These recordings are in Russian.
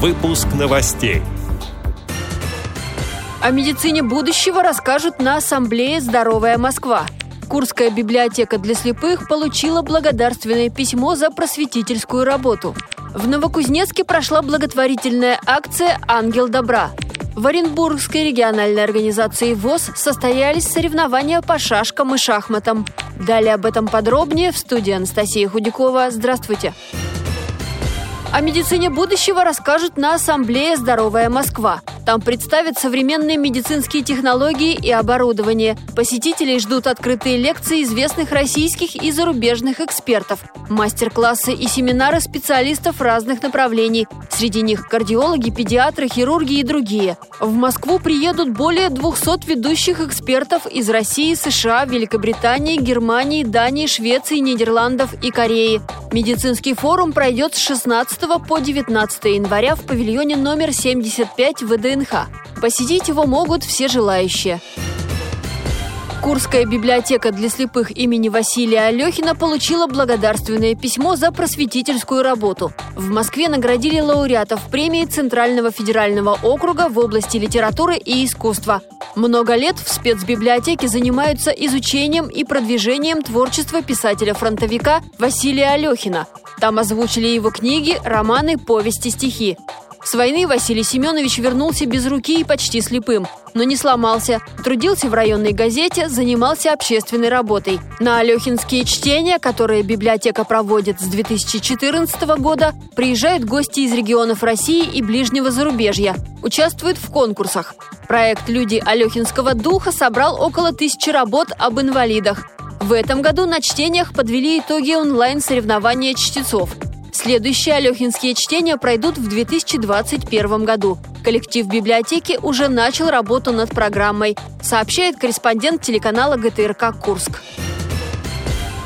Выпуск новостей. О медицине будущего расскажут на Ассамблее «Здоровая Москва». Курская библиотека для слепых получила благодарственное письмо за просветительскую работу. В Новокузнецке прошла благотворительная акция «Ангел добра». В Оренбургской региональной организации ВОЗ состоялись соревнования по шашкам и шахматам. Далее об этом подробнее в студии Анастасия Худякова. Здравствуйте! О медицине будущего расскажут на Ассамблее «Здоровая Москва». Там представят современные медицинские технологии и оборудование. Посетителей ждут открытые лекции известных российских и зарубежных экспертов, мастер-классы и семинары специалистов разных направлений. Среди них кардиологи, педиатры, хирурги и другие. В Москву приедут более 200 ведущих экспертов из России, США, Великобритании, Германии, Дании, Швеции, Нидерландов и Кореи. Медицинский форум пройдет с 16 по 19 января в павильоне номер 75 ВДНХ ВДНХ. Посетить его могут все желающие. Курская библиотека для слепых имени Василия Алехина получила благодарственное письмо за просветительскую работу. В Москве наградили лауреатов премии Центрального федерального округа в области литературы и искусства. Много лет в спецбиблиотеке занимаются изучением и продвижением творчества писателя-фронтовика Василия Алехина. Там озвучили его книги, романы, повести, стихи. С войны Василий Семенович вернулся без руки и почти слепым, но не сломался. Трудился в районной газете, занимался общественной работой. На Алехинские чтения, которые библиотека проводит с 2014 года, приезжают гости из регионов России и ближнего зарубежья. Участвуют в конкурсах. Проект «Люди Алехинского духа» собрал около тысячи работ об инвалидах. В этом году на чтениях подвели итоги онлайн-соревнования чтецов – Следующие алехинские чтения пройдут в 2021 году. Коллектив библиотеки уже начал работу над программой, сообщает корреспондент телеканала ГТРК «Курск».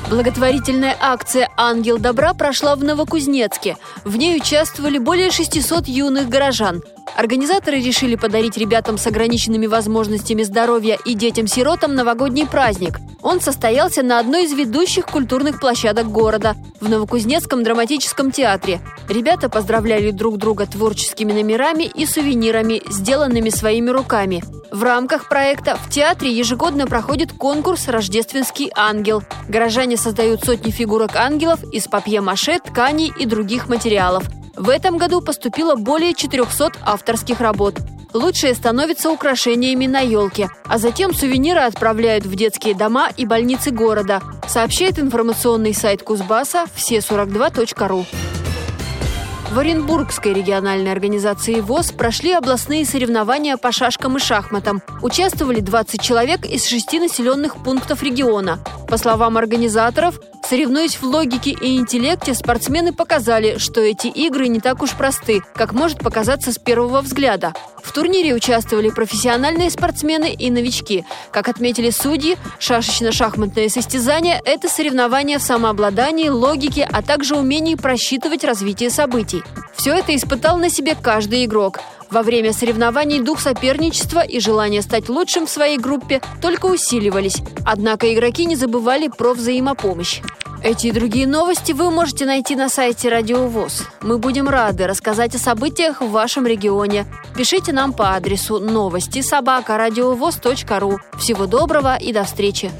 Благотворительная акция «Ангел добра» прошла в Новокузнецке. В ней участвовали более 600 юных горожан. Организаторы решили подарить ребятам с ограниченными возможностями здоровья и детям-сиротам новогодний праздник. Он состоялся на одной из ведущих культурных площадок города – в Новокузнецком драматическом театре. Ребята поздравляли друг друга творческими номерами и сувенирами, сделанными своими руками. В рамках проекта в театре ежегодно проходит конкурс «Рождественский ангел». Горожане создают сотни фигурок ангелов из папье-маше, тканей и других материалов – в этом году поступило более 400 авторских работ. Лучшие становятся украшениями на елке, а затем сувениры отправляют в детские дома и больницы города, сообщает информационный сайт Кузбасса все42.ру. В Оренбургской региональной организации ВОЗ прошли областные соревнования по шашкам и шахматам. Участвовали 20 человек из шести населенных пунктов региона. По словам организаторов, Соревнуясь в логике и интеллекте, спортсмены показали, что эти игры не так уж просты, как может показаться с первого взгляда. В турнире участвовали профессиональные спортсмены и новички. Как отметили судьи, шашечно-шахматное состязание – это соревнование в самообладании, логике, а также умении просчитывать развитие событий. Все это испытал на себе каждый игрок. Во время соревнований дух соперничества и желание стать лучшим в своей группе только усиливались. Однако игроки не забывали про взаимопомощь. Эти и другие новости вы можете найти на сайте Радио ВОЗ. Мы будем рады рассказать о событиях в вашем регионе. Пишите нам по адресу новости собака ру. Всего доброго и до встречи!